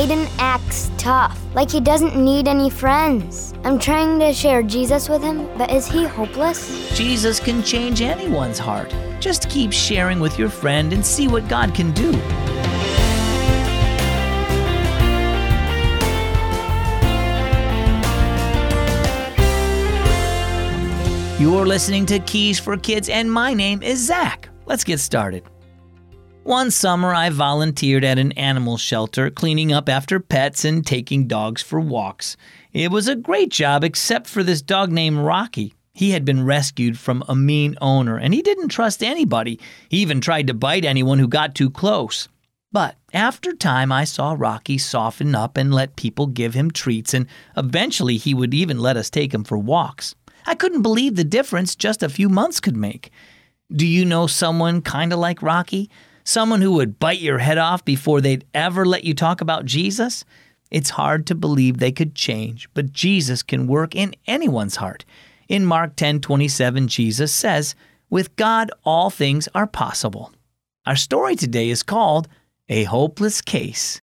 Hayden acts tough, like he doesn't need any friends. I'm trying to share Jesus with him, but is he hopeless? Jesus can change anyone's heart. Just keep sharing with your friend and see what God can do. You're listening to Keys for Kids, and my name is Zach. Let's get started. One summer, I volunteered at an animal shelter, cleaning up after pets and taking dogs for walks. It was a great job, except for this dog named Rocky. He had been rescued from a mean owner, and he didn't trust anybody. He even tried to bite anyone who got too close. But after time, I saw Rocky soften up and let people give him treats, and eventually he would even let us take him for walks. I couldn't believe the difference just a few months could make. Do you know someone kind of like Rocky? Someone who would bite your head off before they'd ever let you talk about Jesus? It's hard to believe they could change, but Jesus can work in anyone's heart. In Mark 10:27, Jesus says, "With God all things are possible." Our story today is called A Hopeless Case.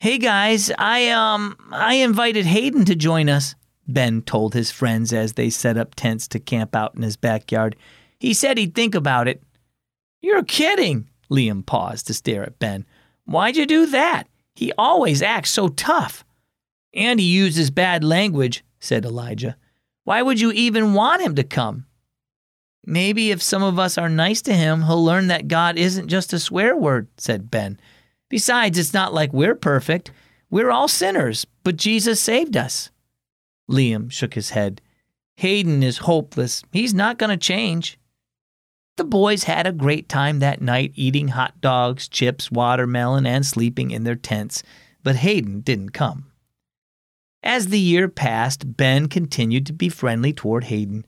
Hey guys, I um I invited Hayden to join us. Ben told his friends as they set up tents to camp out in his backyard. He said he'd think about it. You're kidding. Liam paused to stare at Ben. Why'd you do that? He always acts so tough. And he uses bad language, said Elijah. Why would you even want him to come? Maybe if some of us are nice to him, he'll learn that God isn't just a swear word, said Ben. Besides, it's not like we're perfect. We're all sinners, but Jesus saved us. Liam shook his head. Hayden is hopeless. He's not going to change. The boys had a great time that night eating hot dogs, chips, watermelon, and sleeping in their tents, but Hayden didn't come. As the year passed, Ben continued to be friendly toward Hayden.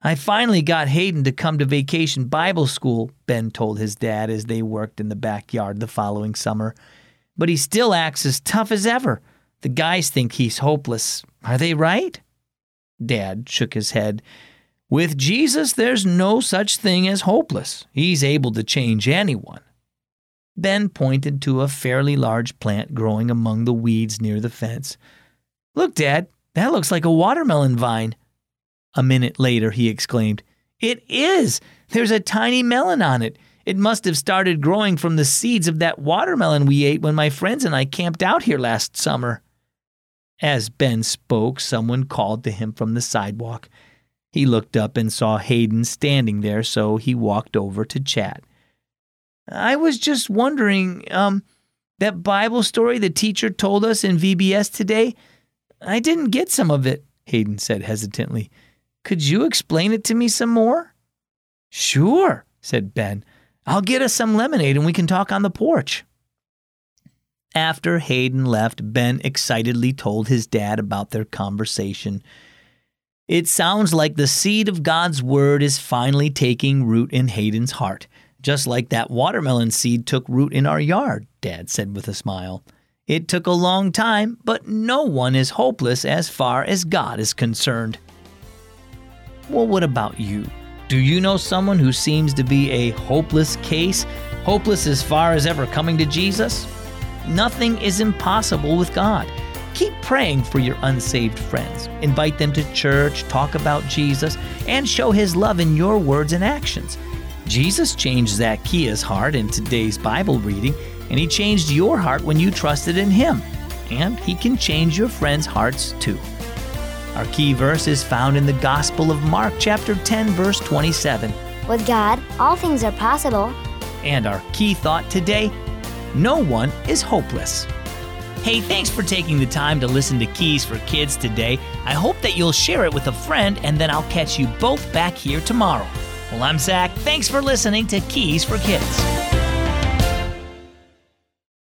I finally got Hayden to come to vacation Bible school, Ben told his dad as they worked in the backyard the following summer. But he still acts as tough as ever. The guys think he's hopeless. Are they right? Dad shook his head. With Jesus, there's no such thing as hopeless. He's able to change anyone. Ben pointed to a fairly large plant growing among the weeds near the fence. Look, Dad, that looks like a watermelon vine. A minute later, he exclaimed, It is! There's a tiny melon on it. It must have started growing from the seeds of that watermelon we ate when my friends and I camped out here last summer. As Ben spoke, someone called to him from the sidewalk. He looked up and saw Hayden standing there, so he walked over to chat. I was just wondering, um, that Bible story the teacher told us in VBS today, I didn't get some of it, Hayden said hesitantly. Could you explain it to me some more? Sure, said Ben. I'll get us some lemonade and we can talk on the porch. After Hayden left, Ben excitedly told his dad about their conversation. It sounds like the seed of God's word is finally taking root in Hayden's heart, just like that watermelon seed took root in our yard, Dad said with a smile. It took a long time, but no one is hopeless as far as God is concerned. Well, what about you? Do you know someone who seems to be a hopeless case? Hopeless as far as ever coming to Jesus? Nothing is impossible with God. Keep praying for your unsaved friends. Invite them to church, talk about Jesus, and show his love in your words and actions. Jesus changed Zacchaeus' heart in today's Bible reading, and he changed your heart when you trusted in him. And he can change your friends' hearts too. Our key verse is found in the Gospel of Mark, chapter 10, verse 27. With God, all things are possible. And our key thought today no one is hopeless. Hey, thanks for taking the time to listen to Keys for Kids today. I hope that you'll share it with a friend, and then I'll catch you both back here tomorrow. Well, I'm Zach. Thanks for listening to Keys for Kids.